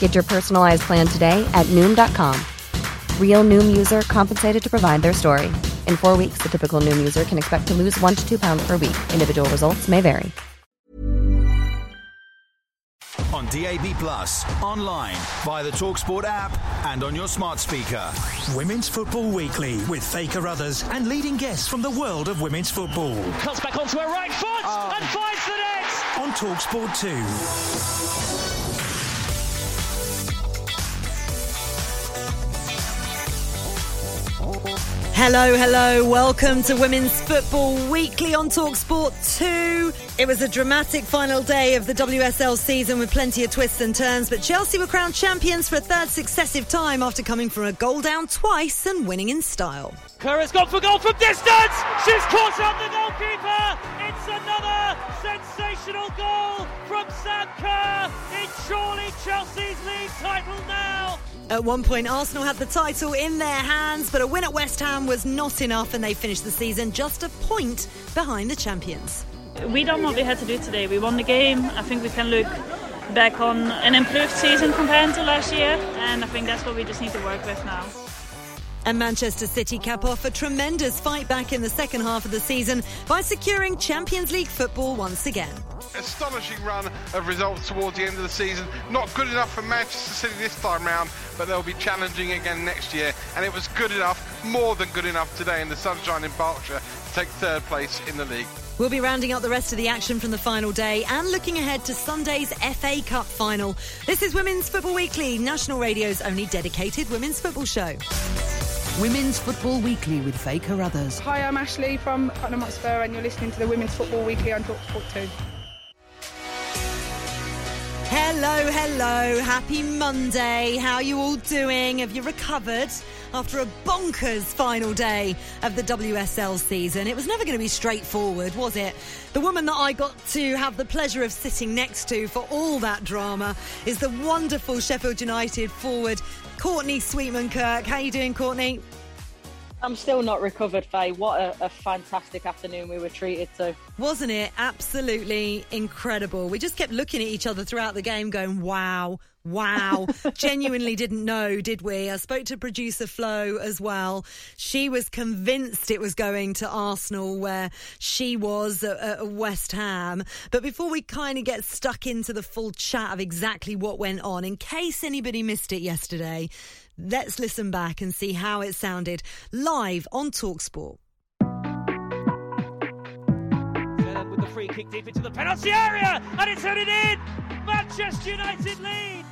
Get your personalized plan today at Noom.com. Real Noom user compensated to provide their story. In four weeks, the typical Noom user can expect to lose one to two pounds per week. Individual results may vary. On DAB Plus, online, via the Talksport app, and on your smart speaker. Women's Football Weekly with Faye Carruthers and leading guests from the world of women's football. Cuts back onto her right foot oh. and finds the net. On Talksport 2. Hello, hello. Welcome to Women's Football Weekly on Talksport 2. It was a dramatic final day of the WSL season with plenty of twists and turns, but Chelsea were crowned champions for a third successive time after coming from a goal down twice and winning in style. Kerr's gone for goal from distance. She's caught up the goalkeeper. It's another sensational goal from Sam Kerr. It's surely Chelsea's league title now. At one point, Arsenal had the title in their hands, but a win at West Ham was not enough, and they finished the season just a point behind the champions. We done what we had to do today. We won the game. I think we can look back on an improved season compared to last year, and I think that's what we just need to work with now. And Manchester City cap off a tremendous fight back in the second half of the season by securing Champions League football once again. Astonishing run of results towards the end of the season. Not good enough for Manchester City this time round, but they'll be challenging again next year. And it was good enough, more than good enough today in the sunshine in Berkshire to take third place in the league. We'll be rounding up the rest of the action from the final day and looking ahead to Sunday's FA Cup final. This is Women's Football Weekly, National Radio's only dedicated women's football show. Women's Football Weekly with Faye Carruthers. Hi, I'm Ashley from Tottenham Hotspur, and you're listening to the Women's Football Weekly on Talksport 2. Hello, hello. Happy Monday. How are you all doing? Have you recovered after a bonkers final day of the WSL season? It was never going to be straightforward, was it? The woman that I got to have the pleasure of sitting next to for all that drama is the wonderful Sheffield United forward, Courtney Sweetman Kirk. How are you doing, Courtney? I'm still not recovered, Faye. What a, a, fantastic afternoon we were treated to. Wasn't it? Absolutely incredible. We just kept looking at each other throughout the game, going, wow, wow. Genuinely didn't know, did we? I spoke to producer Flo as well. She was convinced it was going to Arsenal, where she was at, at West Ham. But before we kind of get stuck into the full chat of exactly what went on, in case anybody missed it yesterday, Let's listen back and see how it sounded live on Talksport. With the free kick deep into the penalty area, and it's headed in. Manchester United lead.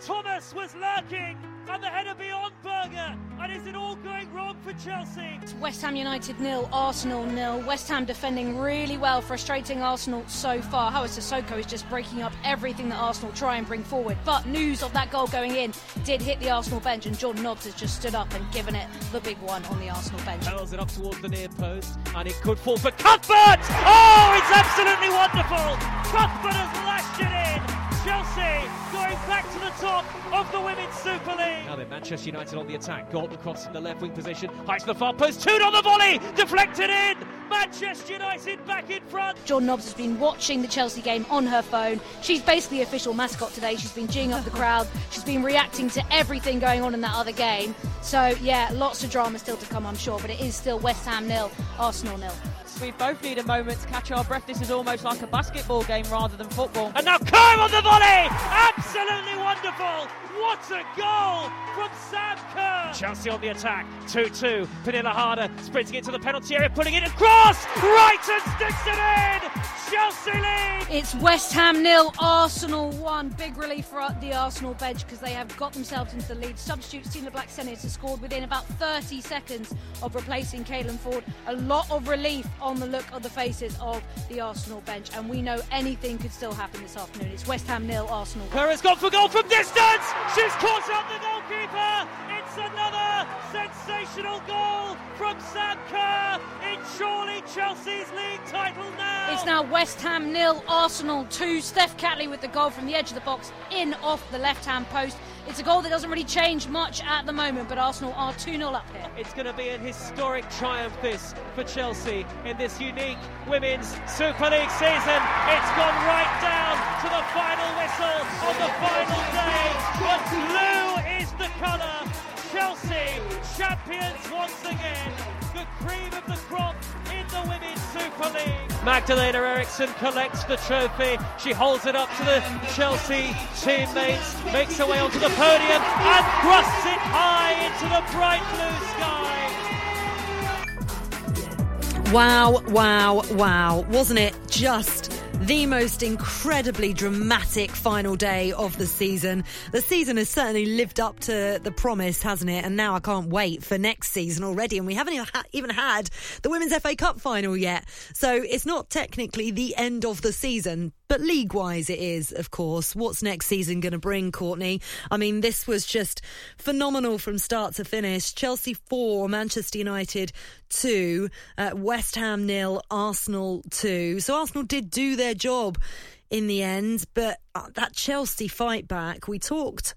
Thomas was lurking, and the header beyond Berger. And is it all going wrong for Chelsea? It's West Ham United nil, Arsenal nil. West Ham defending really well, frustrating Arsenal so far. Hawa Cissoko is just breaking up everything that Arsenal try and bring forward. But news of that goal going in did hit the Arsenal bench, and Jordan Nobbs has just stood up and given it the big one on the Arsenal bench. Hurls it up towards the near post, and it could fall for Cuthbert. Oh, it's absolutely wonderful. Cuthbert has lashed it in. Chelsea going back to the top of the Women's Super League. Now then, Manchester United on the attack. Galton cross in the left wing position. Heights the far post. Toone on the volley. Deflected in. Manchester United back in front. Jordan Nobbs has been watching the Chelsea game on her phone. She's basically official mascot today. She's been geeing up the crowd. She's been reacting to everything going on in that other game. So, yeah, lots of drama still to come, I'm sure. But it is still West Ham nil, Arsenal nil. Honest, we both need a moment to catch our breath. This is almost like a basketball game rather than football. And now Kerr on the volley! Absolutely wonderful! What a goal from Sam Kerr! Chelsea on the attack. 2 2. Pernille Harder sprinting into the penalty area, putting it across! Right and sticks it in! Chelsea lead! It's West Ham nil, Arsenal one. Big relief for the Arsenal bench because they have got themselves into the lead. Substitutes Substitute Stina Blackstenius has scored within about 30 seconds of replacing Caitlin Foord. A lot of relief on the look of the faces of the Arsenal bench, and we know anything could still happen this afternoon. It's West Ham nil, Arsenal. Kerr has gone for goal from distance. She's caught out the goalkeeper. It's another sensational goal from Sam Kerr. It's surely Chelsea's league title now. It's now West Ham nil, Arsenal two. Steph Catley with the goal from the edge of the box, in off the left-hand post. It's a goal that doesn't really change much at the moment, but Arsenal are 2 0 up here. It's going to be an historic triumph, this, for Chelsea in this unique Women's Super League season. It's gone right down to the final whistle on the final day, but blue is the colour. Chelsea, champions once again. The cream of the crop Magdalena Eriksson collects the trophy. She holds it up to the Chelsea teammates, makes her way onto the podium, and thrusts it high into the bright blue sky. Wow, wow, wow. Wasn't it just the most incredibly dramatic final day of the season. The season has certainly lived up to the promise, hasn't it? And now I can't wait for next season already. And we haven't even had the Women's FA Cup final yet. So it's not technically the end of the season, but league wise, it is, of course. What's next season going to bring, Courtney? I mean, this was just phenomenal from start to finish. Chelsea 4, Manchester United 2, uh, West Ham nil, Arsenal 2. So Arsenal did do their job in the end, but uh, that Chelsea fight back, we talked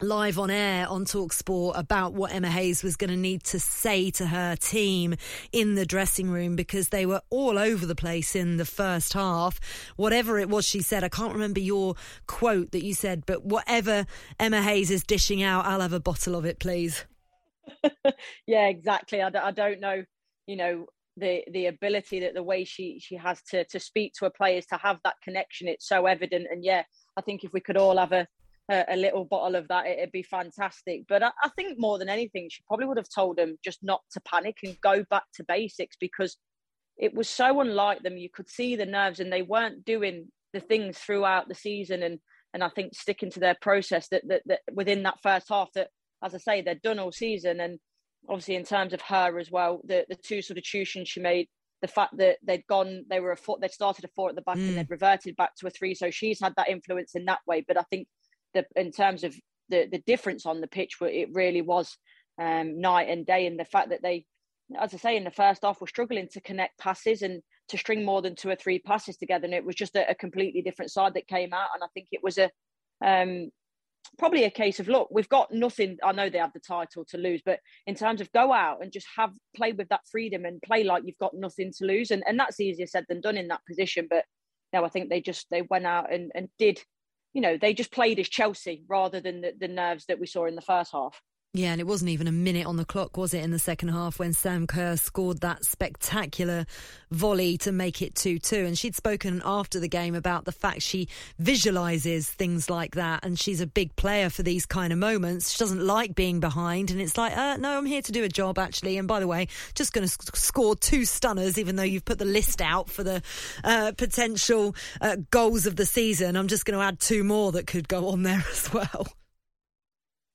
live on air on Talksport about what Emma Hayes was going to need to say to her team in the dressing room because they were all over the place in the first half. Whatever it was she said, I can't remember your quote that you said, but whatever Emma Hayes is dishing out, I'll have a bottle of it, please. yeah, exactly. I d- I don't know, you know, the the ability that the way she she has to to speak to her players to have that connection it's so evident and yeah i think if we could all have a a, a little bottle of that, it'd be fantastic. But I, I think more than anything, she probably would have told them just not to panic and go back to basics because it was so unlike them. You could see the nerves, and they weren't doing the things throughout the season. And and I think sticking to their process that that, that within that first half, that as I say, they're done all season. And obviously, in terms of her as well, the the two substitutions she made, the fact that they'd gone, they were a four, they'd started a four at the back mm. and they'd reverted back to a three. So she's had that influence in that way. But I think the in terms of the the difference on the pitch, it really was um, night and day. And the fact that they, as I say, in the first half, were struggling to connect passes and to string more than two or three passes together, and it was just a, a completely different side that came out. And I think it was a um, probably a case of look, we've got nothing. I know they have the title to lose, but in terms of go out and just have play with that freedom and play like you've got nothing to lose, and and that's easier said than done in that position. But no, I think they just they went out and and did you know, they just played as Chelsea rather than the, the nerves that we saw in the first half. Yeah, and it wasn't even a minute on the clock, was it, in the second half when Sam Kerr scored that spectacular volley to make it 2 2. And she'd spoken after the game about the fact she visualises things like that. And she's a big player for these kind of moments. She doesn't like being behind. And it's like, uh, no, I'm here to do a job, actually. And by the way, just going to sc- score two stunners, even though you've put the list out for the uh, potential uh, goals of the season. I'm just going to add two more that could go on there as well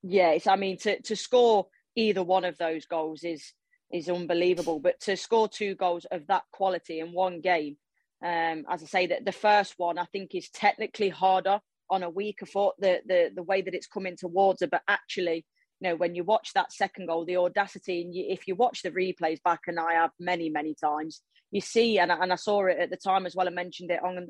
yeah, I mean to to score either one of those goals is is unbelievable. But to score two goals of that quality in one game, um, as I say, that the first one I think is technically harder on a weaker foot, the the the way that it's coming towards her. But actually, you know, when you watch that second goal, the audacity, and you, if you watch the replays back, and I have many many times, you see, and I, and I saw it at the time as well. I mentioned it on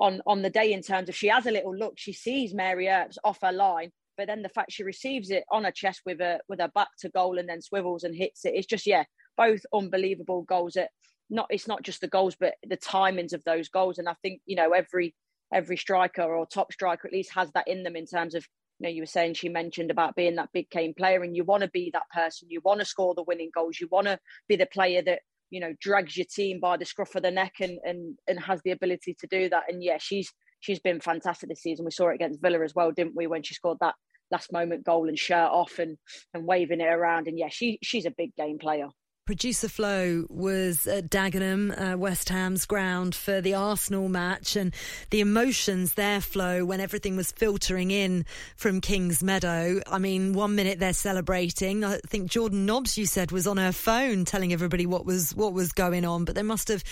on on the day in terms of she has a little look, she sees Mary Earps off her line but then the fact she receives it on her chest with a with her back to goal and then swivels and hits it. It's just yeah, both unbelievable goals. That not it's not just the goals, but the timings of those goals. And I think you know every every striker or top striker at least has that in them in terms of you know you were saying she mentioned about being that big game player and you want to be that person. You want to score the winning goals. You want to be the player that you know, drags your team by the scruff of the neck and and and has the ability to do that. And yeah, she's she's been fantastic this season. We saw it against Villa as well, didn't we? When she scored that last moment goal and shirt off and and waving it around. And yeah, she she's a big game player. Producer Flo was at Dagenham, uh, West Ham's ground for the Arsenal match, and the emotions there, Flo, when everything was filtering in from Kings Meadow. I mean, one minute they're celebrating. I think Jordan Nobbs, you said, was on her phone telling everybody what was what was going on, but they must have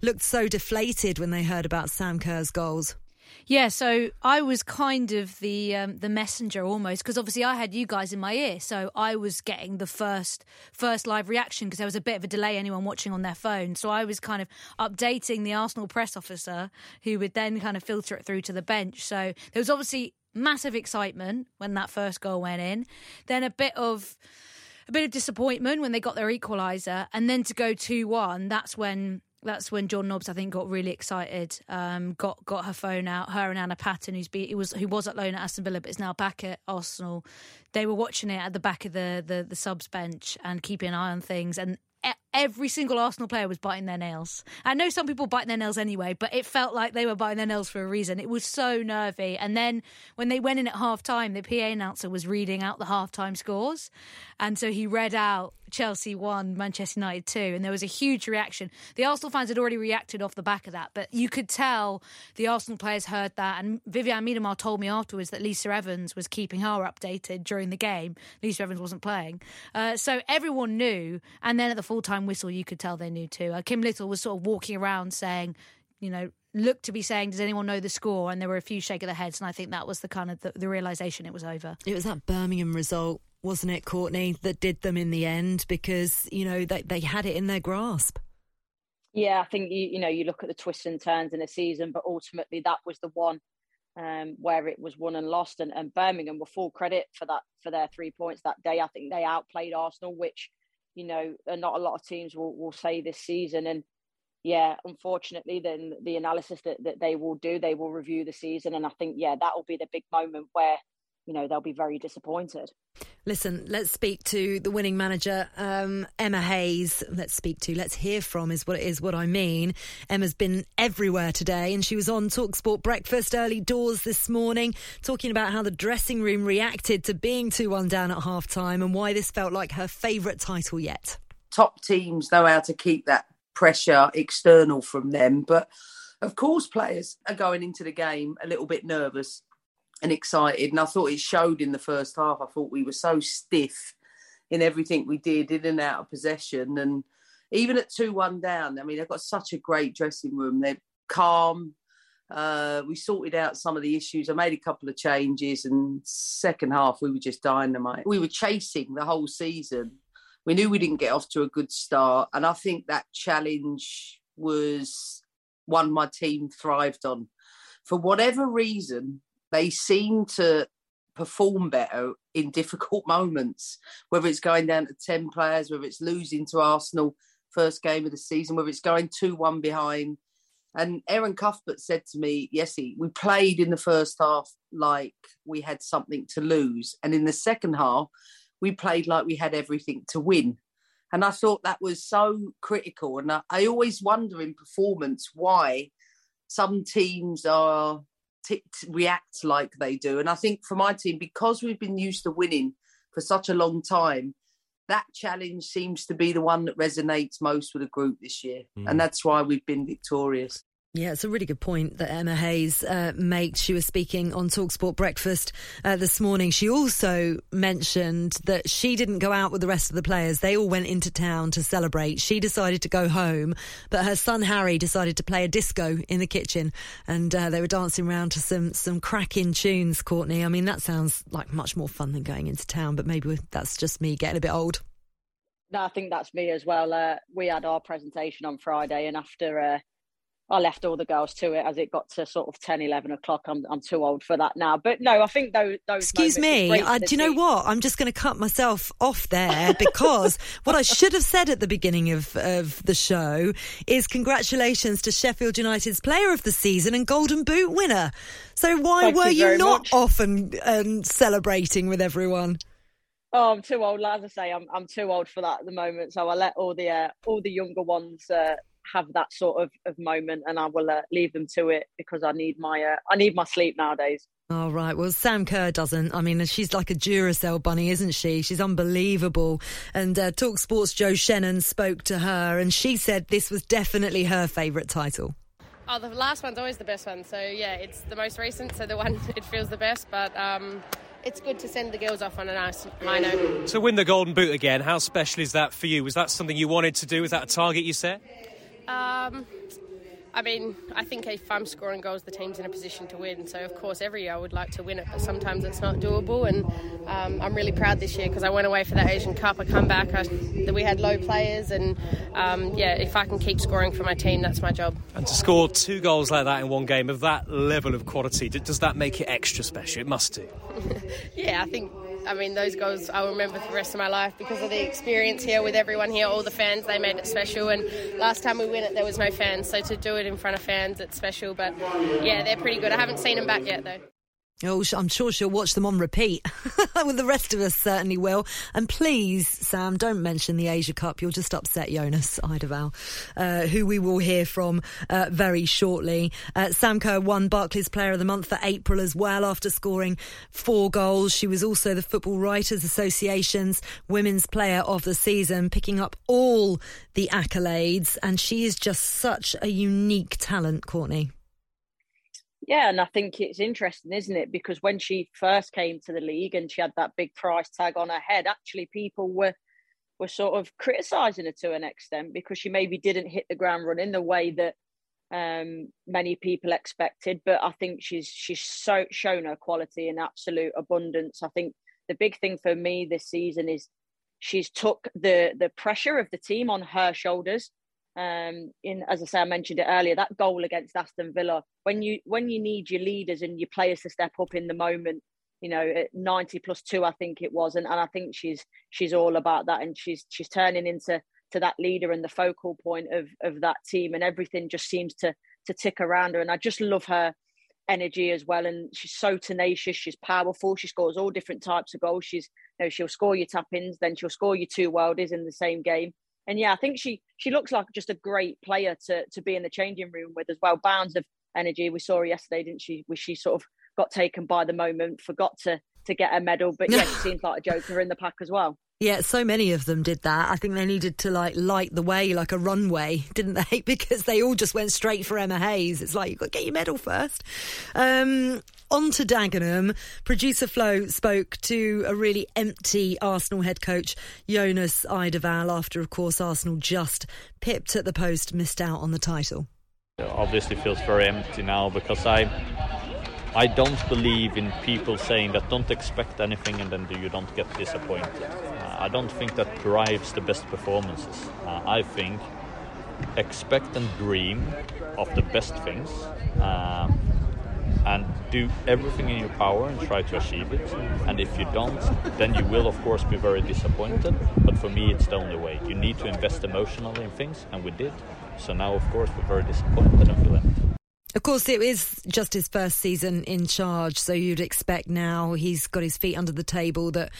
looked so deflated when they heard about Sam Kerr's goals. Yeah, so I was kind of the um, the messenger almost because obviously I had you guys in my ear, so I was getting the first first live reaction because there was a bit of a delay anyone watching on their phone. So I was kind of updating the Arsenal press officer who would then kind of filter it through to the bench. So there was obviously massive excitement when that first goal went in, then a bit of a bit of disappointment when they got their equaliser, and then to go two one. That's when that's when Jordan Nobbs, I think, got really excited. Um, got got her phone out. Her and Anna Patten, who's be, was who was at loan at Aston Villa, but is now back at Arsenal. They were watching it at the back of the the, the subs bench and keeping an eye on things. And every single Arsenal player was biting their nails. I know some people bite their nails anyway, but it felt like they were biting their nails for a reason. It was so nervy. And then when they went in at half time, the PA announcer was reading out the half time scores. And so he read out Chelsea 1, Manchester United 2, and there was a huge reaction. The Arsenal fans had already reacted off the back of that, but you could tell the Arsenal players heard that. And Vivianne Miedema told me afterwards that Lisa Evans was keeping her updated during the game. Lisa Evans wasn't playing. Uh, so everyone knew. And then at the full time whistle, you could tell they knew too. Uh, Kim Little was sort of walking around saying, you know, looked to be saying, "Does anyone know the score?" And there were a few shake of the heads, and I think that was the kind of the, the realization it was over. It was that Birmingham result wasn't it, Courtney, that did them in the end because, you know, they, they had it in their grasp. Yeah, I think, you, you know, you look at the twists and turns in the season, but ultimately that was the one um, where it was won and lost. And, and Birmingham were full credit for that, for their three points that day. I think they outplayed Arsenal, which, you know, uh, not a lot of teams will, will say this season. And yeah, unfortunately, then the analysis that, that they will do, they will review the season. And I think, yeah, that will be the big moment where you know they'll be very disappointed. Listen, let's speak to the winning manager, um, Emma Hayes. Let's speak to, let's hear from is what it is what I mean. Emma's been everywhere today, and she was on Talksport Breakfast early doors this morning, talking about how the dressing room reacted to being two one down at half time and why this felt like her favourite title yet. Top teams know how to keep that pressure external from them, but of course, players are going into the game a little bit nervous and excited. And I thought it showed in the first half. I thought we were so stiff in everything we did, in and out of possession. And even at 2 1 down, I mean, they've got such a great dressing room. They're calm. Uh, we sorted out some of the issues. I made a couple of changes, and second half we were just dynamite. We were chasing the whole season. We knew we didn't get off to a good start, and I think that challenge was one my team thrived on. For whatever reason, they seem to perform better in difficult moments, whether it's going down to 10 players, whether it's losing to Arsenal first game of the season, whether it's going 2 1 behind. And Erin Cuthbert said to me, Yessie, we played in the first half like we had something to lose. And in the second half, we played like we had everything to win. And I thought that was so critical. And I, I always wonder in performance why some teams are t- react like they do. And I think for my team, because we've been used to winning for such a long time, that challenge seems to be the one that resonates most with the group this year. Mm. And that's why we've been victorious. Yeah, it's a really good point that Emma Hayes uh, makes. She was speaking on Talksport Breakfast uh, this morning. She also mentioned that she didn't go out with the rest of the players. They all went into town to celebrate. She decided to go home, but her son Harry decided to play a disco in the kitchen, and uh, they were dancing around to some some cracking tunes. Courtney, I mean, that sounds like much more fun than going into town, but maybe that's just me getting a bit old. No, I think that's me as well. Uh, we had our presentation on Friday, and after uh, I left all the girls to it as it got to sort of 10, 11 o'clock. I'm, I'm too old for that now. But no, I think those. those Excuse me. Uh, do you know what? I'm just going to cut myself off there because what I should have said at the beginning of, of the show is congratulations to Sheffield United's player of the season and Golden Boot winner. So why Thank were you, you not much. off and, and celebrating with everyone? Oh, I'm too old. As I say, I'm I'm too old for that at the moment. So I let all the uh, all the younger ones uh, have that sort of, of moment, and I will uh, leave them to it because I need my uh, I need my sleep nowadays. All oh, right. Well, Sam Kerr doesn't. I mean, she's like a Duracell bunny, isn't she? She's unbelievable. And uh, Talk Sports Joe Shannon spoke to her, and she said this was definitely her favourite title. Oh, the last one's always the best one. So yeah, it's the most recent, so the one it feels the best. But um, it's good to send the girls off on a nice high note. To win the Golden Boot again, how special is that for you? Was that something you wanted to do? Was that a target you set? Um, I mean, I think if I'm scoring goals, the team's in a position to win. So, of course, every year I would like to win it, but sometimes it's not doable. And um, I'm really proud this year because I went away for that Asian Cup. I come back, I, we had low players, and um, yeah, if I can keep scoring for my team, that's my job. And to score two goals like that in one game of that level of quality, does that make it extra special? It must do. yeah, I think I mean, those goals I'll remember for the rest of my life because of the experience here with everyone here, all the fans, they made it special. And last time we win it, there was no fans. So to do it in front of fans, it's special. But yeah, they're pretty good. I haven't seen them back yet, though. Oh, I'm sure she'll watch them on repeat. well, the rest of us certainly will. And please, Sam, don't mention the Asia Cup. You'll just upset Jonas Eidevall, uh, who we will hear from uh, very shortly. Uh, Sam Kerr won Barclays Player of the Month for April as well after scoring four goals. She was also the Football Writers Association's Women's Player of the Season, picking up all the accolades. And she is just such a unique talent, Courtney. Yeah, and I think it's interesting, isn't it? Because when she first came to the league and she had that big price tag on her head, actually people were were sort of criticising her to an extent because she maybe didn't hit the ground running the way that um, many people expected. But I think she's she's so shown her quality in absolute abundance. I think the big thing for me this season is she's took the the pressure of the team on her shoulders um, in as I say, I mentioned it earlier, that goal against Aston Villa, when you when you need your leaders and your players to step up in the moment, you know, at 90 plus two, I think it was, and, and I think she's she's all about that, and she's she's turning into to that leader and the focal point of of that team, and everything just seems to to tick around her, and I just love her energy as well, and she's so tenacious, she's powerful, she scores all different types of goals. She's you know she'll score your tap ins, then she'll score your two worldies in the same game and yeah, I think she she looks like just a great player to to be in the changing room with as well. Bounds of energy. We saw her yesterday, didn't she? Where she sort of got taken by the moment, forgot to to get a medal, but yeah, she seems like a joker in the pack as well. Yeah, so many of them did that. I think they needed to like light the way like a runway, didn't they? Because they all just went straight for Emma Hayes. It's like you've got to get your medal first. Um, on to Dagenham. Producer Flo spoke to a really empty Arsenal head coach, Jonas Eidevall, after, of course, Arsenal just pipped at the post, missed out on the title. It obviously feels very empty now because I I don't believe in people saying that don't expect anything and then you don't get disappointed. Uh, I don't think that drives the best performances. Uh, I think expect and dream of the best things uh, and do everything in your power and try to achieve it. And if you don't, then you will, of course, be very disappointed. But for me, it's the only way. You need to invest emotionally in things, and we did. So now, of course, we're very disappointed and feel empty. Of course, it is just his first season in charge, so you'd expect now he's got his feet under the table that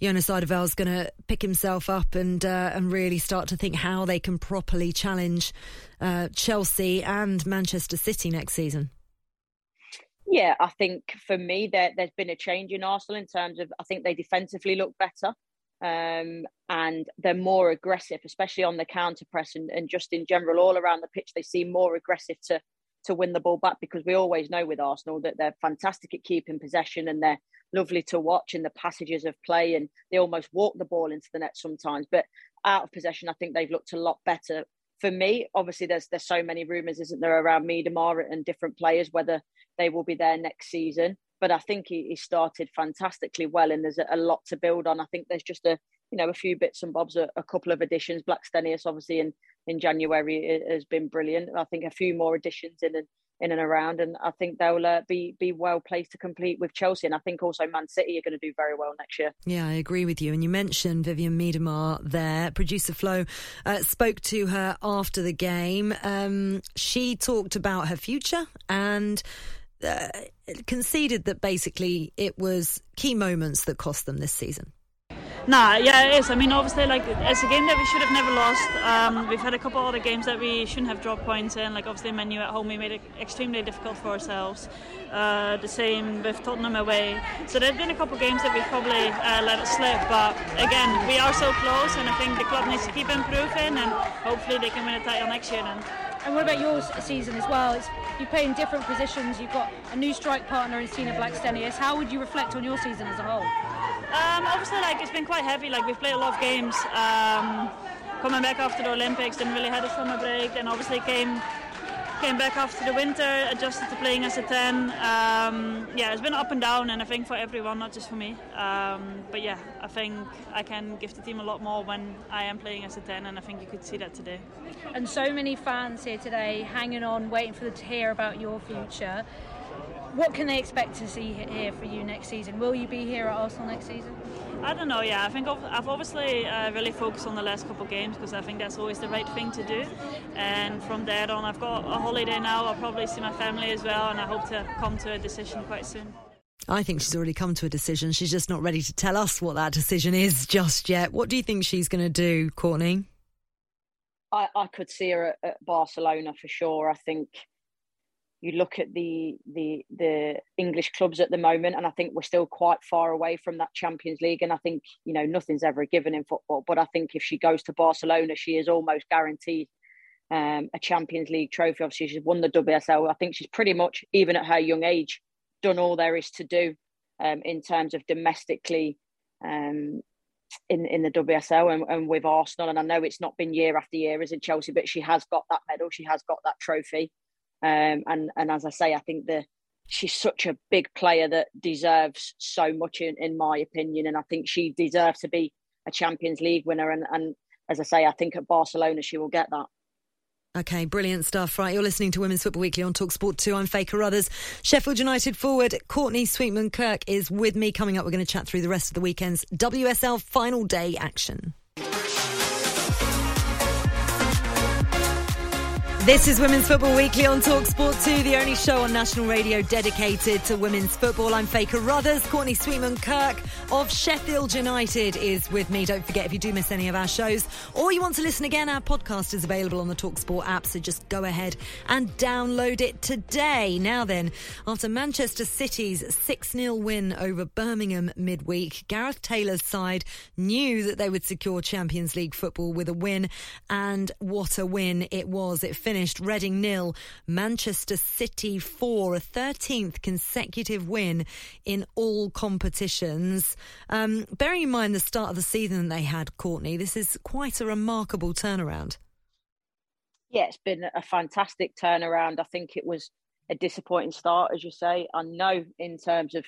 Jonas is going to pick himself up and uh, and really start to think how they can properly challenge uh, Chelsea and Manchester City next season. Yeah, I think for me there, there's been a change in Arsenal in terms of I think they defensively look better. Um, and they're more aggressive, especially on the counter press and, and just in general, all around the pitch. They seem more aggressive to to win the ball back because we always know with Arsenal that they're fantastic at keeping possession and they're lovely to watch in the passages of play and they almost walk the ball into the net sometimes. But out of possession, I think they've looked a lot better. For me, obviously, there's there's so many rumours, isn't there, around Miedema and different players whether they will be there next season. But I think he, he started fantastically well, and there's a, a, lot to build on. I think there's just a you know a few bits and bobs, a, a couple of additions. Blackstenius, obviously, in in January has been brilliant. I think a few more additions in and in and around, and I think they'll uh, be be well placed to compete with Chelsea. And I think also Man City are going to do very well next year. Yeah, I agree with you. And you mentioned Vivianne Miedema there. Producer Flo uh, spoke to her after the game. Um, she talked about her future and. Uh, conceded that basically it was key moments that cost them this season. Nah, yeah, it is. I mean, obviously, like it's a game that we should have never lost. Um, we've had a couple other games that we shouldn't have dropped points in. Like obviously, Man U at home, we made it extremely difficult for ourselves. Uh, the same with Tottenham away. So there've been a couple of games that we've probably uh, let it slip. But again, we are so close, and I think the club needs to keep improving, and hopefully they can win a title next year. Then. And what about your season as well? It's, you play in different positions. You've got a new strike partner in Stina Blackstenius. How would you reflect on your season as a whole? Um, obviously, like it's been quite heavy. Like we've played a lot of games. Um, coming back after the Olympics, didn't really have a summer break. Then obviously came came back after the winter, adjusted to playing as a 10. Um, yeah, it's been up and down, and I think for everyone, not just for me. Um, but yeah, I think I can give the team a lot more when I am playing as a 10, and I think you could see that today. And so many fans here today hanging on, waiting for the to hear about your future. What can they expect to see here for you next season? Will you be here at Arsenal next season? I don't know. Yeah, I think I've obviously uh, really focused on the last couple of games because I think that's always the right thing to do. And from there on, I've got a holiday now. I'll probably see my family as well, and I hope to come to a decision quite soon. I think she's already come to a decision. She's just not ready to tell us what that decision is just yet. What do you think she's going to do, Courtney? I, I could see her at, at Barcelona for sure. I think you look at the the the English clubs at the moment, and I think we're still quite far away from that Champions League. And I think you know nothing's ever given in football, but I think if she goes to Barcelona, she is almost guaranteed um, a Champions League trophy. Obviously, she's won the WSL. I think she's pretty much, even at her young age, done all there is to do um, in terms of domestically um, in in the WSL and, and with Arsenal. And I know it's not been year after year as in Chelsea, but she has got that medal. She has got that trophy. Um, and and as I say, I think the she's such a big player that deserves so much in, in my opinion, and I think she deserves to be a Champions League winner. And and as I say, I think at Barcelona she will get that. Okay, brilliant stuff. Right, you're listening to Women's Football Weekly on Talksport 2. I'm Faye Carruthers. Sheffield United forward Courtney Sweetman Kirk is with me. Coming up, we're going to chat through the rest of the weekend's WSL final day action. This is Women's Football Weekly on Talksport 2, the only show on national radio dedicated to women's football. I'm Faye Carruthers. Courtney Sweetman Kirk of Sheffield United is with me. Don't forget, if you do miss any of our shows or you want to listen again, our podcast is available on the Talksport app, so just go ahead and download it today. Now then, after Manchester City's 6 0 win over Birmingham midweek, Gareth Taylor's side knew that they would secure Champions League football with a win, and what a win it was. It finished Reading nil, Manchester City four, a 13th consecutive win in all competitions. Um, bearing in mind the start of the season they had, Courtney, this is quite a remarkable turnaround. Yeah, it's been a fantastic turnaround. I think it was a disappointing start, as you say. I know in terms of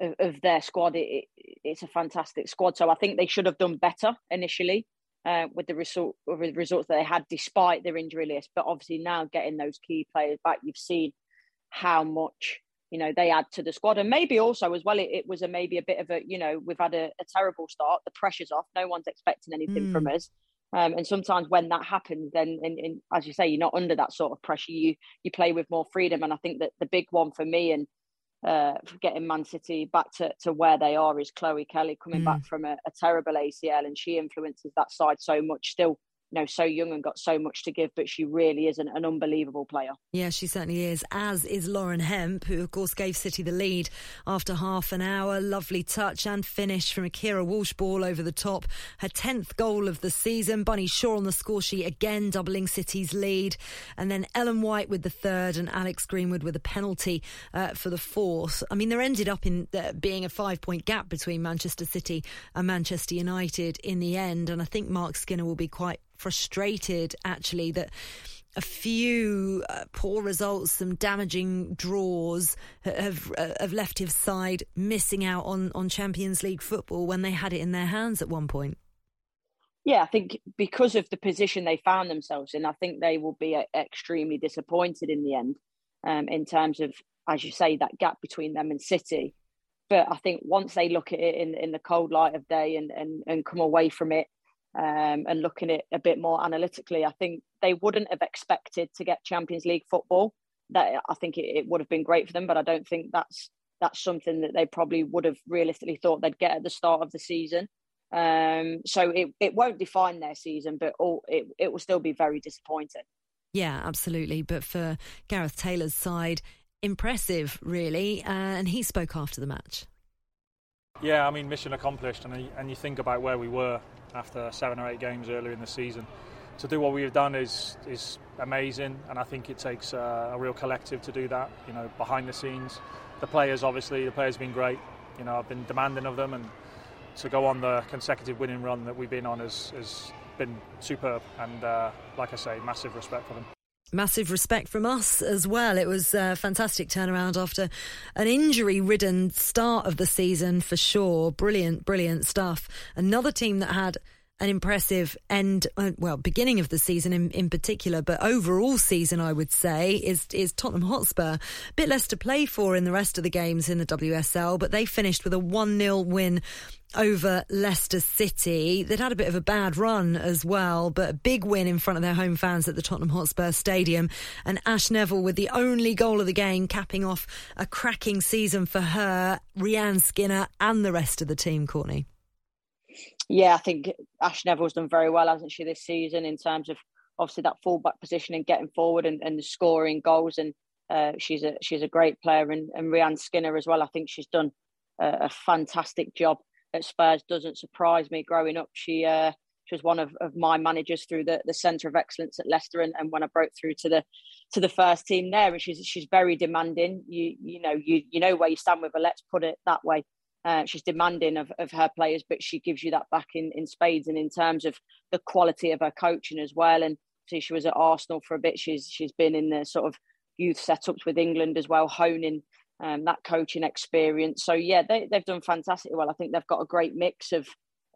of, of their squad, it, it, it's a fantastic squad. So I think they should have done better initially uh, with the result with the results that they had despite their injury list. But obviously now getting those key players back, you've seen how much you know they add to the squad, and maybe also as well, it, it was a maybe a bit of a you know we've had a, a terrible start. The pressure's off. No one's expecting anything mm. from us. Um, and sometimes when that happens, then and, and as you say, you're not under that sort of pressure. You you play with more freedom, and I think that the big one for me and uh, getting Man City back to, to where they are is Chloe Kelly coming mm. back from a, a, terrible ACL, and she influences that side so much. Still, you know, so young and got so much to give, but she really is an, an, unbelievable player. Yeah, she certainly is, as is Lauren Hemp, who, of course, gave City the lead after half an hour. Lovely touch and finish from a Keira Walsh ball over the top. Her 10th goal of the season. Bunny Shaw on the score sheet again, doubling City's lead. And then Ellen White with the third and Alex Greenwood with a penalty uh, for the fourth. I mean, there ended up in uh, being a five point gap between Manchester City and Manchester United in the end. And I think Mark Skinner will be quite frustrated actually that a few uh, poor results, some damaging draws have uh, have left his side missing out on on Champions League football when they had it in their hands at one point. Yeah, I think because of the position they found themselves in, I think they will be uh, extremely disappointed in the end, um, in terms of, as you say, that gap between them and City. But I think once they look at it in in the cold light of day and and, and come away from it um, and looking at it a bit more analytically, I think they wouldn't have expected to get Champions League football. That I think it, it, would have been great for them, but I don't think that's that's something that they probably would have realistically thought they'd get at the start of the season. Um, so it, it won't define their season, but all, it, it will still be very disappointing. Yeah, absolutely. But for Gareth Taylor's side, impressive, really. Uh, and he spoke after the match. Yeah, I mean, mission accomplished. And, and you think about where we were after seven or eight games earlier in the season. To do what we've done is is amazing, and I think it takes a real collective to do that. You know, behind the scenes, the players obviously the players have been great. You know, I've been demanding of them, and to go on the consecutive winning run that we've been on has, has been superb. And uh, like I say, massive respect for them massive respect from us as well. It was a fantastic turnaround after an injury ridden start of the season for sure. Brilliant, brilliant stuff. Another team that had an impressive end, uh, well, beginning of the season in, in particular, but overall season, I would say, is is Tottenham Hotspur. A bit less to play for in the rest of the games in the WSL, but they finished with a 1 0 win over Leicester City. They'd had a bit of a bad run as well, but a big win in front of their home fans at the Tottenham Hotspur Stadium. And Ash Neville with the only goal of the game, capping off a cracking season for her, Rehanne Skinner, and the rest of the team, Courtney yeah, I think Ash Neville's done very well, hasn't she, this season in terms of obviously that fullback position and getting forward and, and scoring goals. And uh, she's a she's a great player. And, and Rehanne Skinner as well. I think she's done a, a fantastic job at Spurs. Doesn't surprise me. Growing up, she uh, she was one of, of my managers through the, the centre of excellence at Leicester, and, and when I broke through to the to the first team there, and she's she's very demanding. You you know you you know where you stand with her. Let's put it that way. Uh, she's demanding of, of her players, but she gives you that back in, in spades and in terms of the quality of her coaching as well. And see, she was at Arsenal for a bit. She's she's been in the sort of youth setups with England as well, honing um, that coaching experience. So yeah, they they've done fantastic. Well, I think they've got a great mix of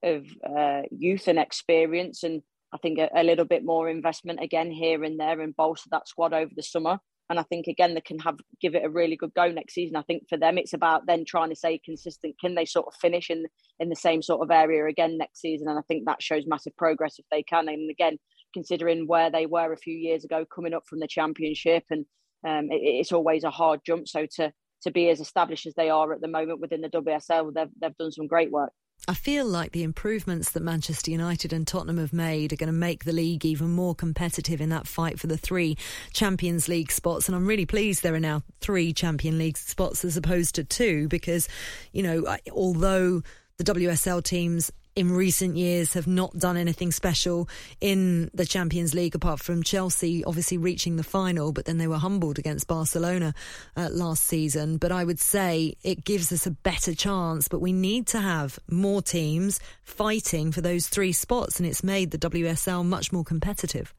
of uh, youth and experience, and I think a, a little bit more investment again here and there and bolster that squad over the summer. And I think again they can have give it a really good go next season. I think for them it's about then trying to stay consistent. Can they sort of finish in in the same sort of area again next season? And I think that shows massive progress if they can. And again, considering where they were a few years ago, coming up from the championship, and um, it, it's always a hard jump. So to to be as established as they are at the moment within the WSL, they've they've done some great work. I feel like the improvements that Manchester United and Tottenham have made are going to make the league even more competitive in that fight for the three Champions League spots. And I'm really pleased there are now three Champions League spots as opposed to two because, you know, although the WSL teams in recent years have not done anything special in the Champions League apart from Chelsea obviously reaching the final, but then they were humbled against Barcelona uh, last season. But I would say it gives us a better chance, but we need to have more teams fighting for those three spots, and it's made the WSL much more competitive.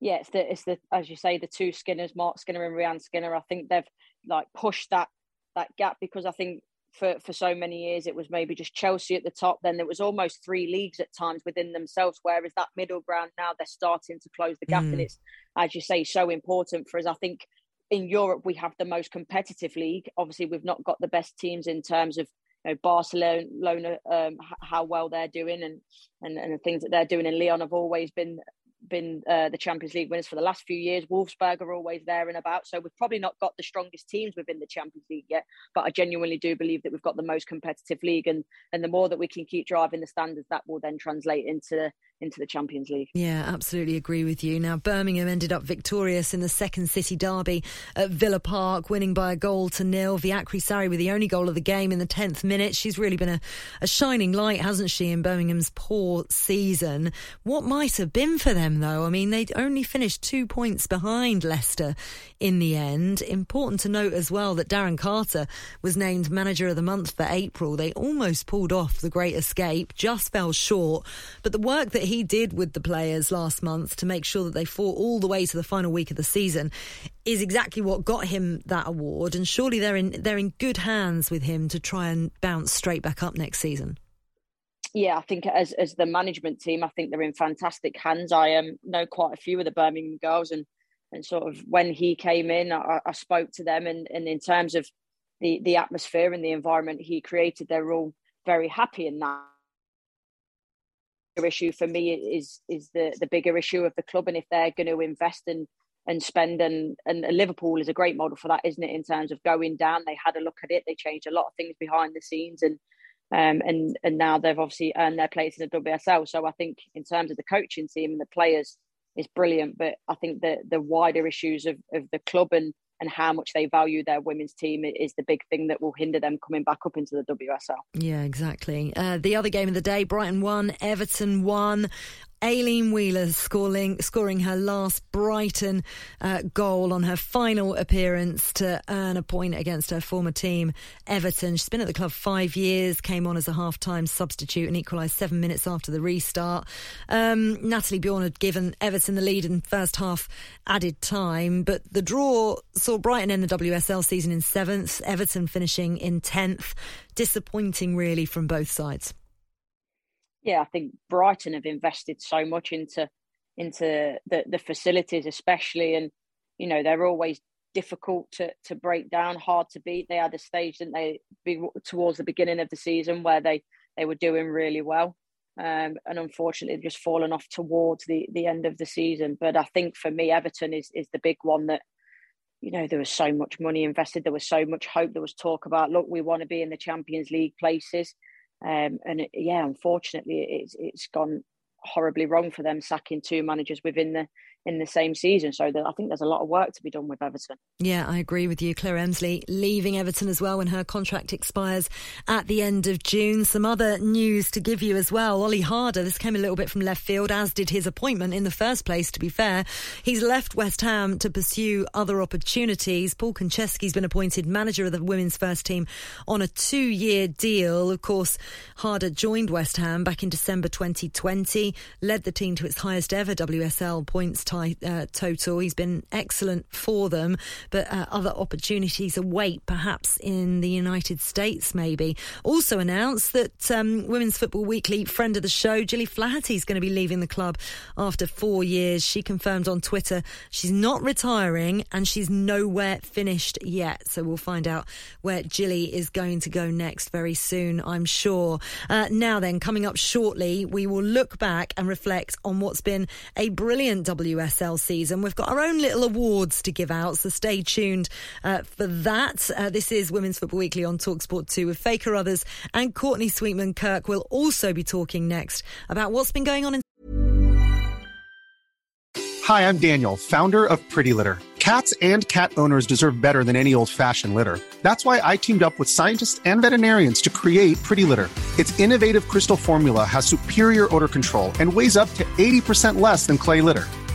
Yeah, it's the it's the as you say the two Skinners, Mark Skinner and Rehanne Skinner. I think they've like pushed that that gap because I think for, for so many years it was maybe just Chelsea at the top. Then there was almost three leagues at times within themselves. Whereas that middle ground now they're starting to close the gap, mm. and it's as you say so important for us. I think in Europe we have the most competitive league. Obviously, we've not got the best teams in terms of you know, Barcelona, um, how well they're doing, and, and and the things that they're doing. And Lyon have always been been uh, the Champions League winners for the last few years. Wolfsburg are always there and about. So we've probably not got the strongest teams within the Champions League yet, but I genuinely do believe that we've got the most competitive league. And, and the more that we can keep driving the standards, that will then translate into into the Champions League. Yeah, absolutely agree with you. Now, Birmingham ended up victorious in the second city derby at Villa Park, winning by a goal to nil. Veatriki Sarri with the only goal of the game in the 10th minute. She's really been a, a shining light, hasn't she, in Birmingham's poor season. What might have been for them, though? I mean, they'd only finished two points behind Leicester in the end. Important to note as well that Darren Carter was named Manager of the Month for April. They almost pulled off the great escape, just fell short. But the work that he did with the players last month to make sure that they fought all the way to the final week of the season is exactly what got him that award. And surely they're in they're in good hands with him to try and bounce straight back up next season. Yeah, I think as as the management team, I think they're in fantastic hands. I um, know quite a few of the Birmingham girls, and and sort of when he came in, I, I spoke to them, and and in terms of the the atmosphere and the environment he created, they're all very happy in that issue for me is is the the bigger issue of the club and if they're going to invest and and spend and and Liverpool is a great model for that isn't it in terms of going down they had a look at it they changed a lot of things behind the scenes and Um, and and now they've obviously earned their place in the WSL. So I think in terms of the coaching team and the players, is brilliant. But I think the the wider issues of, of the club and and how much they value their women's team is the big thing that will hinder them coming back up into the WSL. Yeah, exactly. Uh, the other game of the day, Brighton won, Everton won. Aileen Whelan scoring, scoring her last Brighton uh, goal on her final appearance to earn a point against her former team, Everton. She's been at the club five years, came on as a half time substitute and equalised seven minutes after the restart. Um, Nathalie Björn had given Everton the lead in first half added time, but the draw saw Brighton end the WSL season in seventh, Everton finishing in 10th. Disappointing, really, from both sides yeah, I think Brighton have invested so much into into the the facilities, especially, and you know they're always difficult to to break down, hard to beat. They had a stage, didn't they, be, towards the beginning of the season where they they were doing really well, um, and unfortunately just fallen off towards the the end of the season. But I think for me, Everton is is the big one that. You know, there was so much money invested. There was so much hope. There was talk about, look, we want to be in the Champions League places. Um, and it, yeah, unfortunately, it's it's gone horribly wrong for them sacking two managers within the in the same season. So I think there's a lot of work to be done with Everton. Yeah, I agree with you. Claire Emslie leaving Everton as well when her contract expires at the end of June. Some other news to give you as well. Olli Harder, this came a little bit from left field, as did his appointment in the first place, to be fair. He's left West Ham to pursue other opportunities. Paul Konchesky's been appointed manager of the women's first team on a two year deal. Of course, Harder joined West Ham back in December 2020, led the team to its highest ever WSL points t- uh, total. He's been excellent for them, but uh, other opportunities await, perhaps in the United States, maybe. Also announced that um, Women's Football Weekly friend of the show, Gilly Flaherty, is going to be leaving the club after four years. She confirmed on Twitter she's not retiring and she's nowhere finished yet. So we'll find out where Gilly is going to go next very soon, I'm sure. Uh, now then, coming up shortly, we will look back and reflect on what's been a brilliant WS WSL season. We've got our own little awards to give out, so stay tuned uh, for that. Uh, this is Women's Football Weekly on Talksport 2 with Faye Carruthers and Courtney Sweetman Kirk. We'll also be talking next about what's been going on in. Hi, I'm Daniel, founder of Pretty Litter. Cats and cat owners deserve better than any old fashioned litter. That's why I teamed up with scientists and veterinarians to create Pretty Litter. Its innovative crystal formula has superior odor control and weighs up to 80% less than clay litter.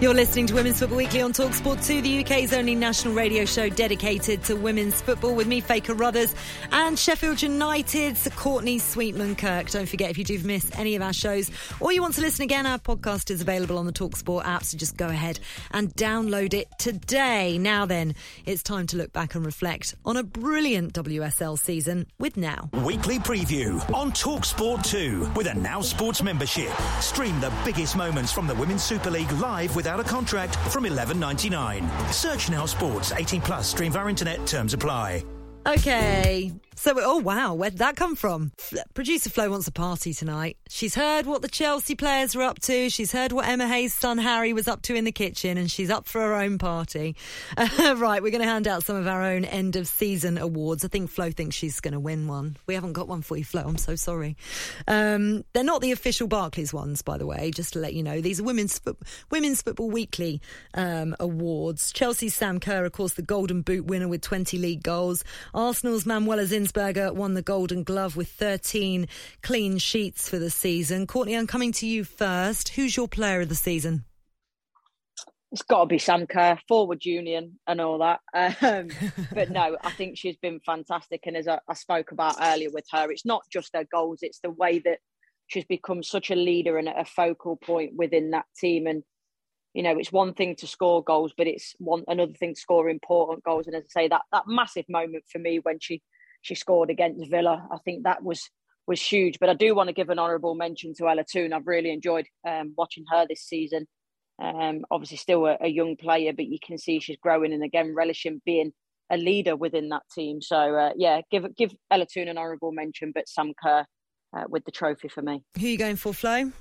You're listening to Women's Football Weekly on Talksport 2, the UK's only national radio show dedicated to women's football with me, Faye Carruthers, and Sheffield United's Courtney Sweetman Kirk. Don't forget, if you do miss any of our shows or you want to listen again, our podcast is available on the Talksport app, so just go ahead and download it today. Now then, it's time to look back and reflect on a brilliant WSL season with Now. Weekly preview on Talksport 2 with a Now Sports membership. Stream the biggest moments from the Women's Super League live with without a contract from 11.99. Search now Sports 18 plus. Stream via internet. Terms apply. Okay. So, oh wow, where did that come from? Producer Flo wants a party tonight. She's heard what the Chelsea players were up to. She's heard what Emma Hayes' son Harry was up to in the kitchen, and she's up for her own party. Uh, right, we're going to hand out some of our own end of season awards. I think Flo thinks she's going to win one. We haven't got one for you, Flo. I'm so sorry. Um, they're not the official Barclays ones, by the way. Just to let you know, these are women's Fo- women's football weekly um, awards. Chelsea's Sam Kerr, of course, the Golden Boot winner with 20 league goals. Arsenal's Manuela Zinsberger won the Golden Glove with 13 clean sheets for the season. Courtney, I'm coming to you first. Who's your player of the season? It's got to be Sam Kerr, forward union and all that. Um, but no, I think she's been fantastic. And as I, I spoke about earlier with her, it's not just her goals, it's the way that she's become such a leader and a focal point within that team. And you know, it's one thing to score goals, but it's one another thing to score important goals. And as I say, that that massive moment for me when she she scored against Villa, I think that was was huge. But I do want to give an honourable mention to Ella Toone. I've really enjoyed um, watching her this season. Um, obviously, still a, a, young player, but you can see she's growing and again relishing being a leader within that team. So uh, yeah, give give Ella Toone an honourable mention, but Sam Kerr uh, with the trophy for me. Who are you going for, Flo?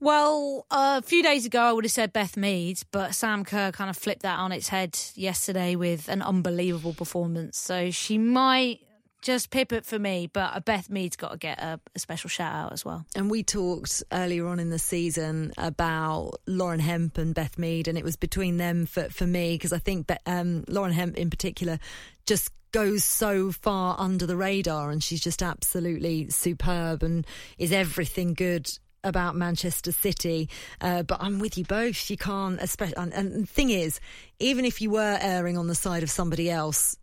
Well, uh, a few days ago, I would have said Beth Mead, but Sam Kerr kind of flipped that on its head yesterday with an unbelievable performance. So she might just pip it for me, but Beth Mead's got to get a, a, special shout out as well. And we talked earlier on in the season about Lauren Hemp and Beth Mead, and it was between them for, for me because I think Be- um, Lauren Hemp in particular just goes so far under the radar and she's just absolutely superb and is everything good about Manchester City, uh, but I'm with you both. You can't, especially, and, and the thing is, even if you were erring on the side of somebody else,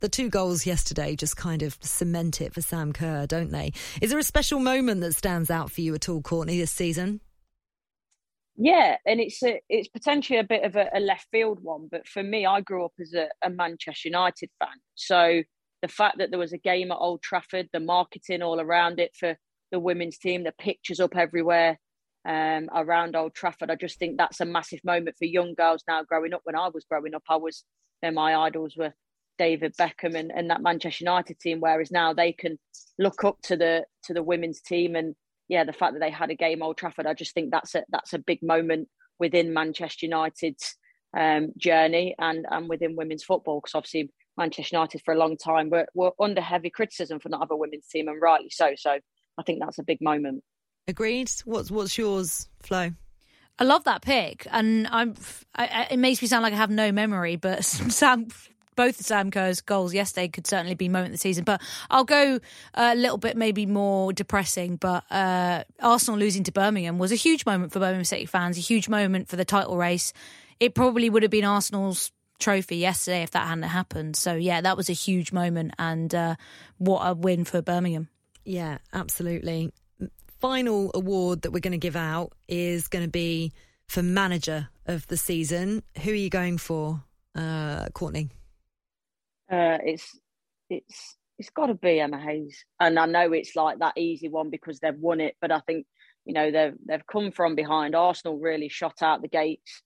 the two goals yesterday just kind of cement it for Sam Kerr, don't they? Is there a special moment that stands out for you at all, Courtney, this season? Yeah, and it's a, it's potentially a bit of a, a, left field one, but for me, I grew up as a, a Manchester United fan, so the fact that there was a game at Old Trafford, the marketing all around it for the women's team, the pictures up everywhere um, around Old Trafford. I just think that's a massive moment for young girls now growing up. When I was growing up, I was, my idols were David Beckham and, and that Manchester United team, whereas now they can look up to the to the women's team and yeah, the fact that they had a game Old Trafford, I just think that's a that's a big moment within Manchester United's um, journey and and within women's football because obviously Manchester United for a long time were, were under heavy criticism for not having a women's team and rightly so. So I think that's a big moment. Agreed. What's what's yours, Flo? I love that pick, and I'm. I, it makes me sound like I have no memory, but Sam, both Sam Kerr's goals yesterday could certainly be moment of the season. But I'll go a little bit maybe more depressing. But uh, Arsenal losing to Birmingham was a huge moment for Birmingham City fans, a huge moment for the title race. It probably would have been Arsenal's trophy yesterday if that hadn't happened. So yeah, that was a huge moment, and uh, what a win for Birmingham. Yeah, absolutely. Final award that we're going to give out is going to be for manager of the season. Who are you going for, uh, Courtney? Uh, it's it's it's got to be Emma Hayes, and I know it's like that easy one because they've won it, but I think you know they've they've come from behind. Arsenal really shot out the gates,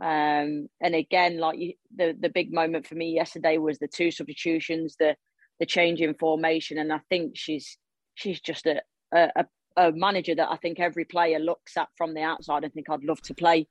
um, and again, like you, the the big moment for me yesterday was the two substitutions, the the change in formation, and I think she's she's just a, a, a manager that I think every player looks at from the outside and think I'd love to play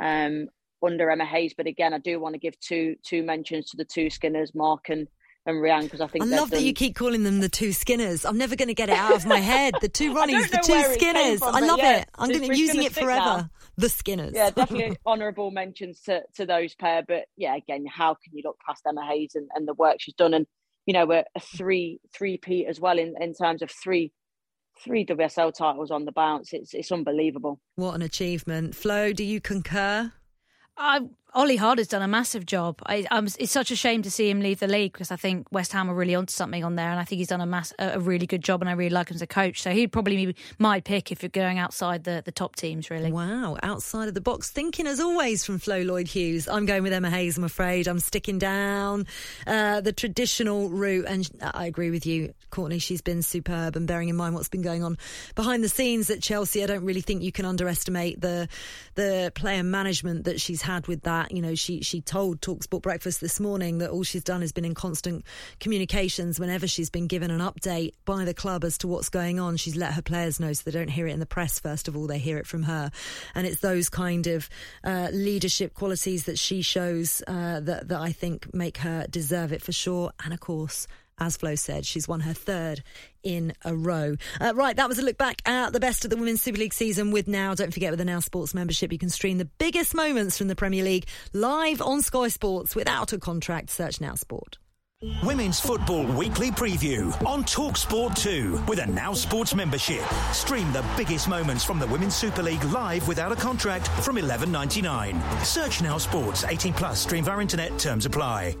um, under Emma Hayes. But again, I do want to give two two mentions to the two Skinners, Marc and and Rehanne, because I think I love done... that you keep calling them the two Skinners. I'm never going to get it out of my head. The two Ronnies, the two Skinners. From, I love yeah, it. I'm going to using it forever. Now. The Skinners. Yeah, definitely honourable mentions to, to those pair. But yeah, again, how can you look past Emma Hayes and, and the work she's done? And you know, a, a three three P as well in, in terms of three three WSL titles on the bounce. It's it's unbelievable. What an achievement, Flo. Do you concur? I Ollie has done a massive job. I, it's such a shame to see him leave the league because I think West Ham are really onto something on there, and I think he's done a, mass, a really good job, and I really like him as a coach. So he'd probably be my pick if you're going outside the, the top teams, really. Wow, outside of the box thinking as always from Flo Lloyd Hughes. I'm going with Emma Hayes. I'm afraid I'm sticking down uh, the traditional route, and I agree with you, Courtney. She's been superb, and bearing in mind what's been going on behind the scenes at Chelsea, I don't really think you can underestimate the the player management that she's had with that that. You know, she she told Talksport Breakfast this morning that all she's done has been in constant communications whenever she's been given an update by the club as to what's going on. She's let her players know so they don't hear it in the press. First of all, they hear it from her, and it's those kind of uh, leadership qualities that she shows uh, that that I think make her deserve it for sure. And of course as Flo said, she's won her third in a row. Uh, right, that was a look back at the best of the Women's Super League season with Now. Don't forget, with the Now Sports membership, you can stream the biggest moments from the Premier League live on Sky Sports without a contract. Search Now Sport. Women's Football Weekly Preview on Talksport 2 with a Now Sports membership. Stream the biggest moments from the Women's Super League live without a contract from 11.99. Search Now Sports 18 plus. Stream via internet. Terms apply.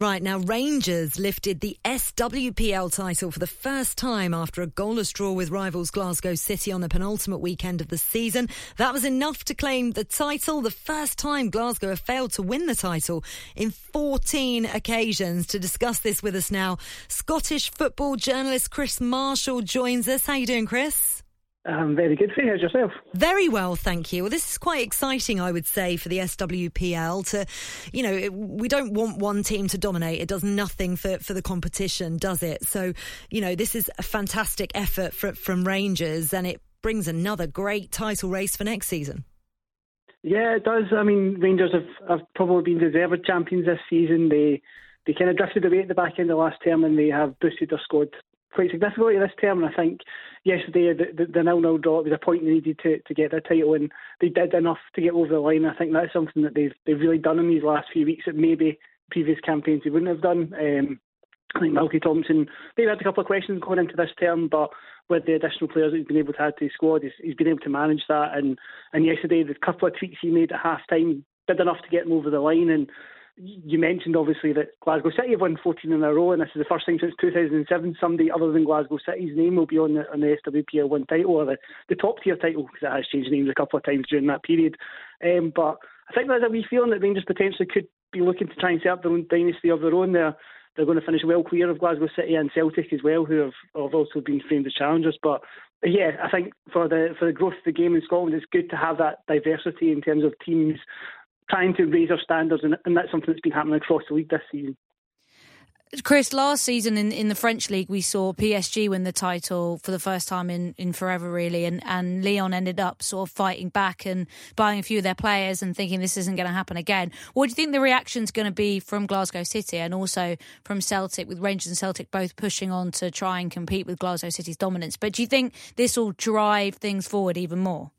Right, now Rangers lifted the SWPL title for the first time after a goalless draw with rivals Glasgow City on the penultimate weekend of the season. That was enough to claim the title, the first time Glasgow have failed to win the title in 14 occasions. To discuss this with us now, Scottish football journalist Chris Marshall joins us. How you doing, Chris? Um, very good. For How's yourself? Very well, thank you. Well, this is quite exciting, I would say, for the SWPL. To, you know, we don't want one team to dominate. It does nothing for, for the competition, does it? So, you know, this is a fantastic effort for, from Rangers, and it brings another great title race for next season. Yeah, it does. I mean, Rangers have, have probably been deserved champions this season. They they kind of drifted away at the back end of last term, and they have boosted their squad quite significantly this term. And I think yesterday the, the, the nil-nil draw was a point they needed to, to get the title, and they did enough to get over the line. I think that's something that they've they've really done in these last few weeks that maybe previous campaigns they wouldn't have done. Um, I think Malky Thomson, they've had a couple of questions going into this term, but with the additional players that he's been able to add to his squad, he's, he's been able to manage that. And, and yesterday, the couple of tweaks he made at half time did enough to get him over the line. And you mentioned obviously that Glasgow City have won 14 in a row, and this is the first time since 2007 somebody other than Glasgow City's name will be on the, on the SWPL one title or the, the top tier title because it has changed names a couple of times during that period. Um, but I think there's a wee feeling that Rangers potentially could be looking to try and set up their own dynasty of their own. There, they're going to finish well clear of Glasgow City and Celtic as well, who have, have also been framed as challengers. But yeah, I think for the for the growth of the game in Scotland, it's good to have that diversity in terms of teams trying to raise our standards, and, and that's something that's been happening across the league this season. Chris, last season in, in the French league, we saw PSG win the title for the first time in, in forever, really. And, and Lyon ended up sort of fighting back and buying a few of their players and thinking this isn't going to happen again. What do you think the reaction's going to be from Glasgow City and also from Celtic, with Rangers and Celtic both pushing on to try and compete with Glasgow City's dominance? But do you think this will drive things forward even more?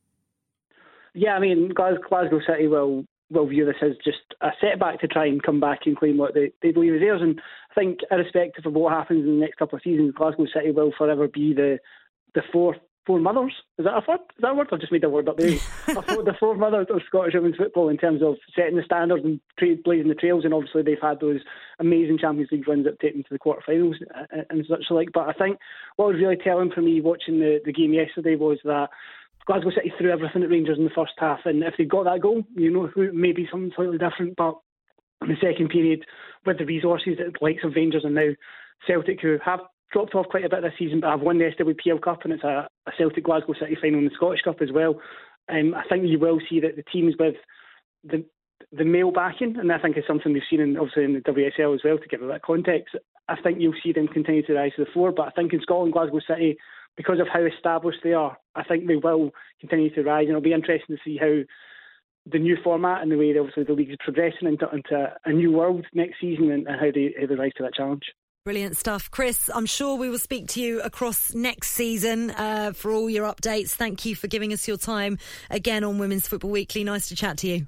Yeah, I mean, Glasgow City will will view this as just a setback to try and come back and claim what they, they believe is theirs. And I think, irrespective of what happens in the next couple of seasons, Glasgow City will forever be the the fourth four mothers. Is that a word? Is that a word? I've just made a word up there. the four mothers of Scottish women's football in terms of setting the standards and blazing the trails. And obviously, they've had those amazing Champions League runs that take them to the quarterfinals and such like. But I think what was really telling for me watching the, the game yesterday was that Glasgow City threw everything at Rangers in the first half, and if they got that goal, you know, maybe something slightly different. But in the second period, with the resources that the likes of Rangers and now Celtic, who have dropped off quite a bit this season, but have won the SWPL Cup, and it's a, a Celtic Glasgow City final in the Scottish Cup as well. Um, I think you will see that the teams with the the male backing, and I think is something we've seen in, obviously in the WSL as well to give it that context. I think you'll see them continue to rise to the floor, but I think in Scotland, Glasgow City because of how established they are, I think they will continue to rise. And it'll be interesting to see how the new format and the way obviously the league is progressing into, into a new world next season and, and how they how they rise to that challenge. Brilliant stuff. Chris, I'm sure we will speak to you across next season uh, for all your updates. Thank you for giving us your time again on Women's Football Weekly. Nice to chat to you.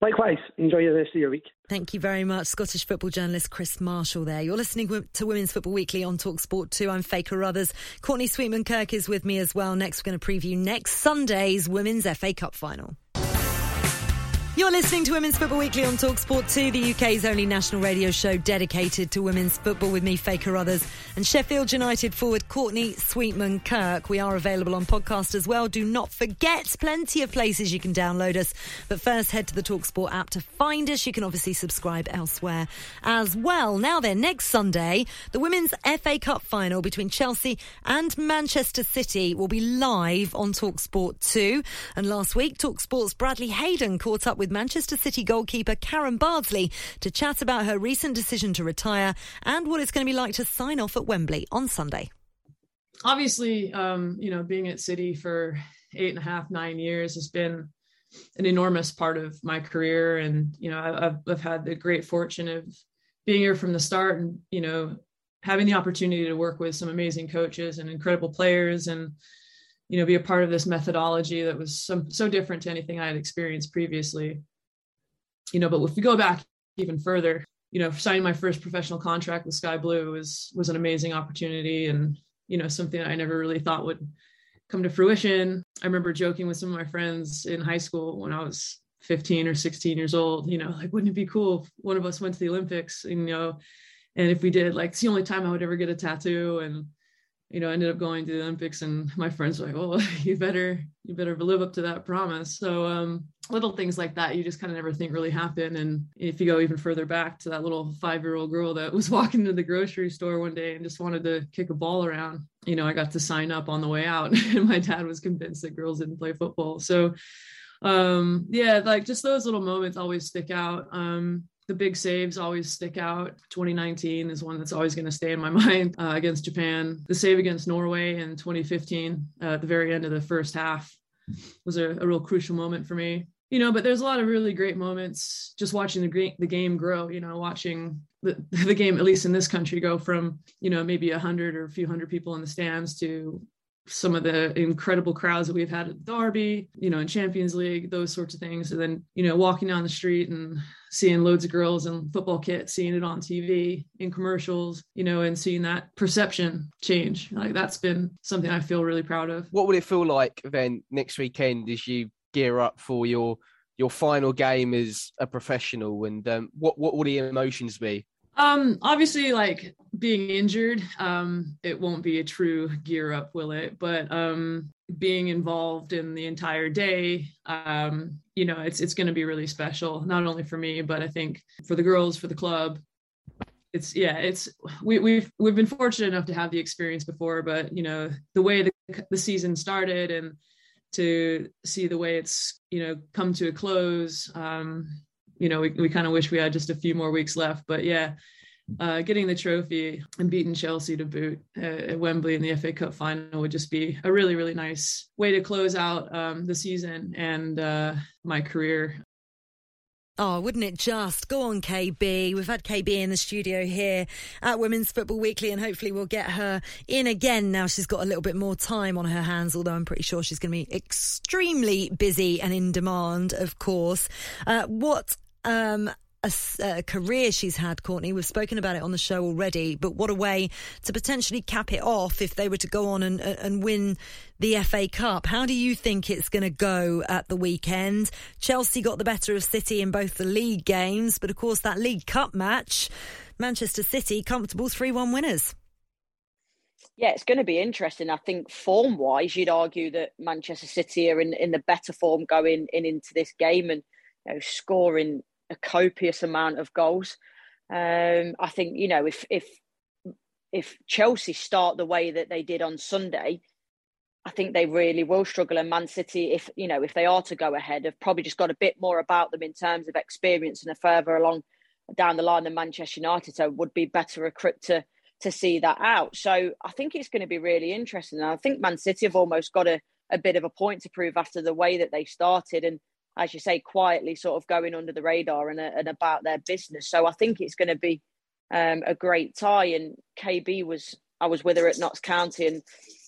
Likewise. Enjoy the rest of your week. Thank you very much, Scottish football journalist Chris Marshall. There, you're listening to Women's Football Weekly on Talk Sport 2. I'm Faye Carruthers. Courtney Sweetman Kirk is with me as well. Next, we're going to preview next Sunday's Women's FA Cup final. You're listening to Women's Football Weekly on Talksport 2, the UK's only national radio show dedicated to women's football with me, Faye Carruthers, and Sheffield United forward Courtney Sweetman Kirk. We are available on podcast as well. Do not forget, plenty of places you can download us. But first, head to the Talksport app to find us. You can obviously subscribe elsewhere as well. Now then, next Sunday, the Women's FA Cup final between Chelsea and Manchester City will be live on Talksport 2. And last week, Talksport's Bradley Hayden caught up with Manchester City goalkeeper Karen Bardsley to chat about her recent decision to retire and what it's going to be like to sign off at Wembley on Sunday. Obviously, um, you know, being at City for eight and a half, nine years has been an enormous part of my career. And, you know, I've, I've had the great fortune of being here from the start and, you know, having the opportunity to work with some amazing coaches and incredible players and, you know, be a part of this methodology that was so, so different to anything I had experienced previously. You know, but if we go back even further, you know, signing my first professional contract with Sky Blue was was an amazing opportunity and, you know, something I never really thought would come to fruition. I remember joking with some of my friends in high school when I was 15 or 16 years old, you know, like, wouldn't it be cool if one of us went to the Olympics, and, you know, and if we did, like, it's the only time I would ever get a tattoo. And, you know, I ended up going to the Olympics and my friends were like, well, you better, you better live up to that promise. So, um, little things like that, you just kind of never think really happen. And if you go even further back to that little five year old girl that was walking into the grocery store one day and just wanted to kick a ball around, you know, I got to sign up on the way out and my dad was convinced that girls didn't play football. So, um, yeah, like just those little moments always stick out. Um, the big saves always stick out. 2019 is one that's always going to stay in my mind uh, against Japan. The save against Norway in 2015 uh, at the very end of the first half was a, a, real crucial moment for me. You know, but there's a lot of really great moments just watching the, the game grow, you know, watching the, the game, at least in this country, go from, you know, maybe a hundred or a few hundred people in the stands to some of the incredible crowds that we've had at Derby, you know, in Champions League, those sorts of things. And then, you know, walking down the street and seeing loads of girls in football kits, seeing it on TV, in commercials, you know, and seeing that perception change. Like that's been something I feel really proud of. What would it feel like then next weekend as you gear up for your your final game as a professional and um, what what would the emotions be um, obviously, like being injured, um, it won't be a true gear up, will it? But um, being involved in the entire day, um, you know, it's it's going to be really special, not only for me, but I think for the girls, for the club. It's yeah, it's we, we've we've been fortunate enough to have the experience before, but you know, the way the the season started and to see the way it's you know come to a close um you know, we, we kind of wish we had just a few more weeks left. But yeah, uh, getting the trophy and beating Chelsea to boot uh, at Wembley in the FA Cup final would just be a really, really nice way to close out um, the season and uh, my career. Oh, wouldn't it just? Go on, KB. We've had KB in the studio here at Women's Football Weekly, and hopefully we'll get her in again now she's got a little bit more time on her hands, although I'm pretty sure she's going to be extremely busy and in demand, of course. Uh, what um, a, a, career she's had, Courtney. We've spoken about it on the show already, but what a way to potentially cap it off if they were to go on and, and win the FA Cup. How do you think it's going to go at the weekend? Chelsea got the better of City in both the league games, but of course, that League Cup match, Manchester City, comfortable 3 1 winners. Yeah, it's going to be interesting. I think form wise, you'd argue that Manchester City are in, in the better form going in into this game and you know, scoring a copious amount of goals. Um, I think you know if if if Chelsea start the way that they did on Sunday, I think they really will struggle. And Man City, if you know if they are to go ahead, have probably just got a bit more about them in terms of experience and are further along down the line than Manchester United. So would be better equipped to to see that out. So I think it's going to be really interesting. And I think Man City have almost got a, a bit of a point to prove after the way that they started and as you say, quietly sort of going under the radar and, and about their business. So I think it's going to be um, a great tie. And KB was, I was with her at Notts County, and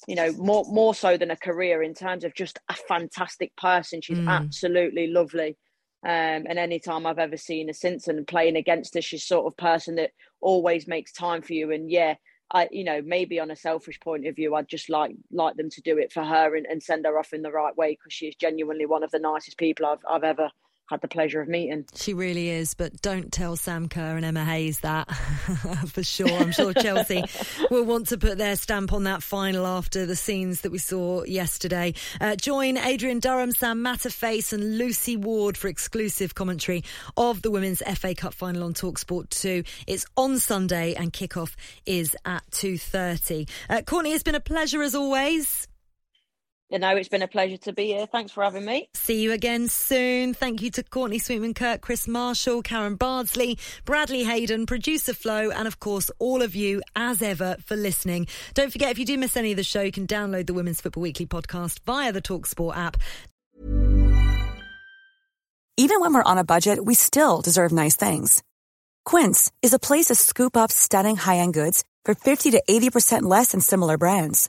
you know, more more so than a career in terms of just a fantastic person. She's mm. absolutely lovely. Um, and any time I've ever seen her since and playing against her, she's sort of person that always makes time for you. And yeah, I, you know, maybe on a selfish point of view, I'd just like like them to do it for her and, and send her off in the right way because she is genuinely one of the nicest people I've I've ever had the pleasure of meeting. She really is, but don't tell Sam Kerr and Emma Hayes that for sure. I'm sure Chelsea will want to put their stamp on that final after the scenes that we saw yesterday. Uh, join Adrian Durham, Sam Matterface, and Lucy Ward for exclusive commentary of the Women's FA Cup final on Talksport 2. It's on Sunday and kickoff is at 2.30. Uh, Courtney, it's been a pleasure as always. You know, it's been a pleasure to be here. Thanks for having me. See you again soon. Thank you to Courtney Sweetman Kirk, Chris Marshall, Karen Bardsley, Bradley Hayden, producer Flo, and of course, all of you, as ever, for listening. Don't forget, if you do miss any of the show, you can download the Women's Football Weekly podcast via the Talksport app. Even when we're on a budget, we still deserve nice things. Quince is a place to scoop up stunning high end goods for 50 to 80% less than similar brands.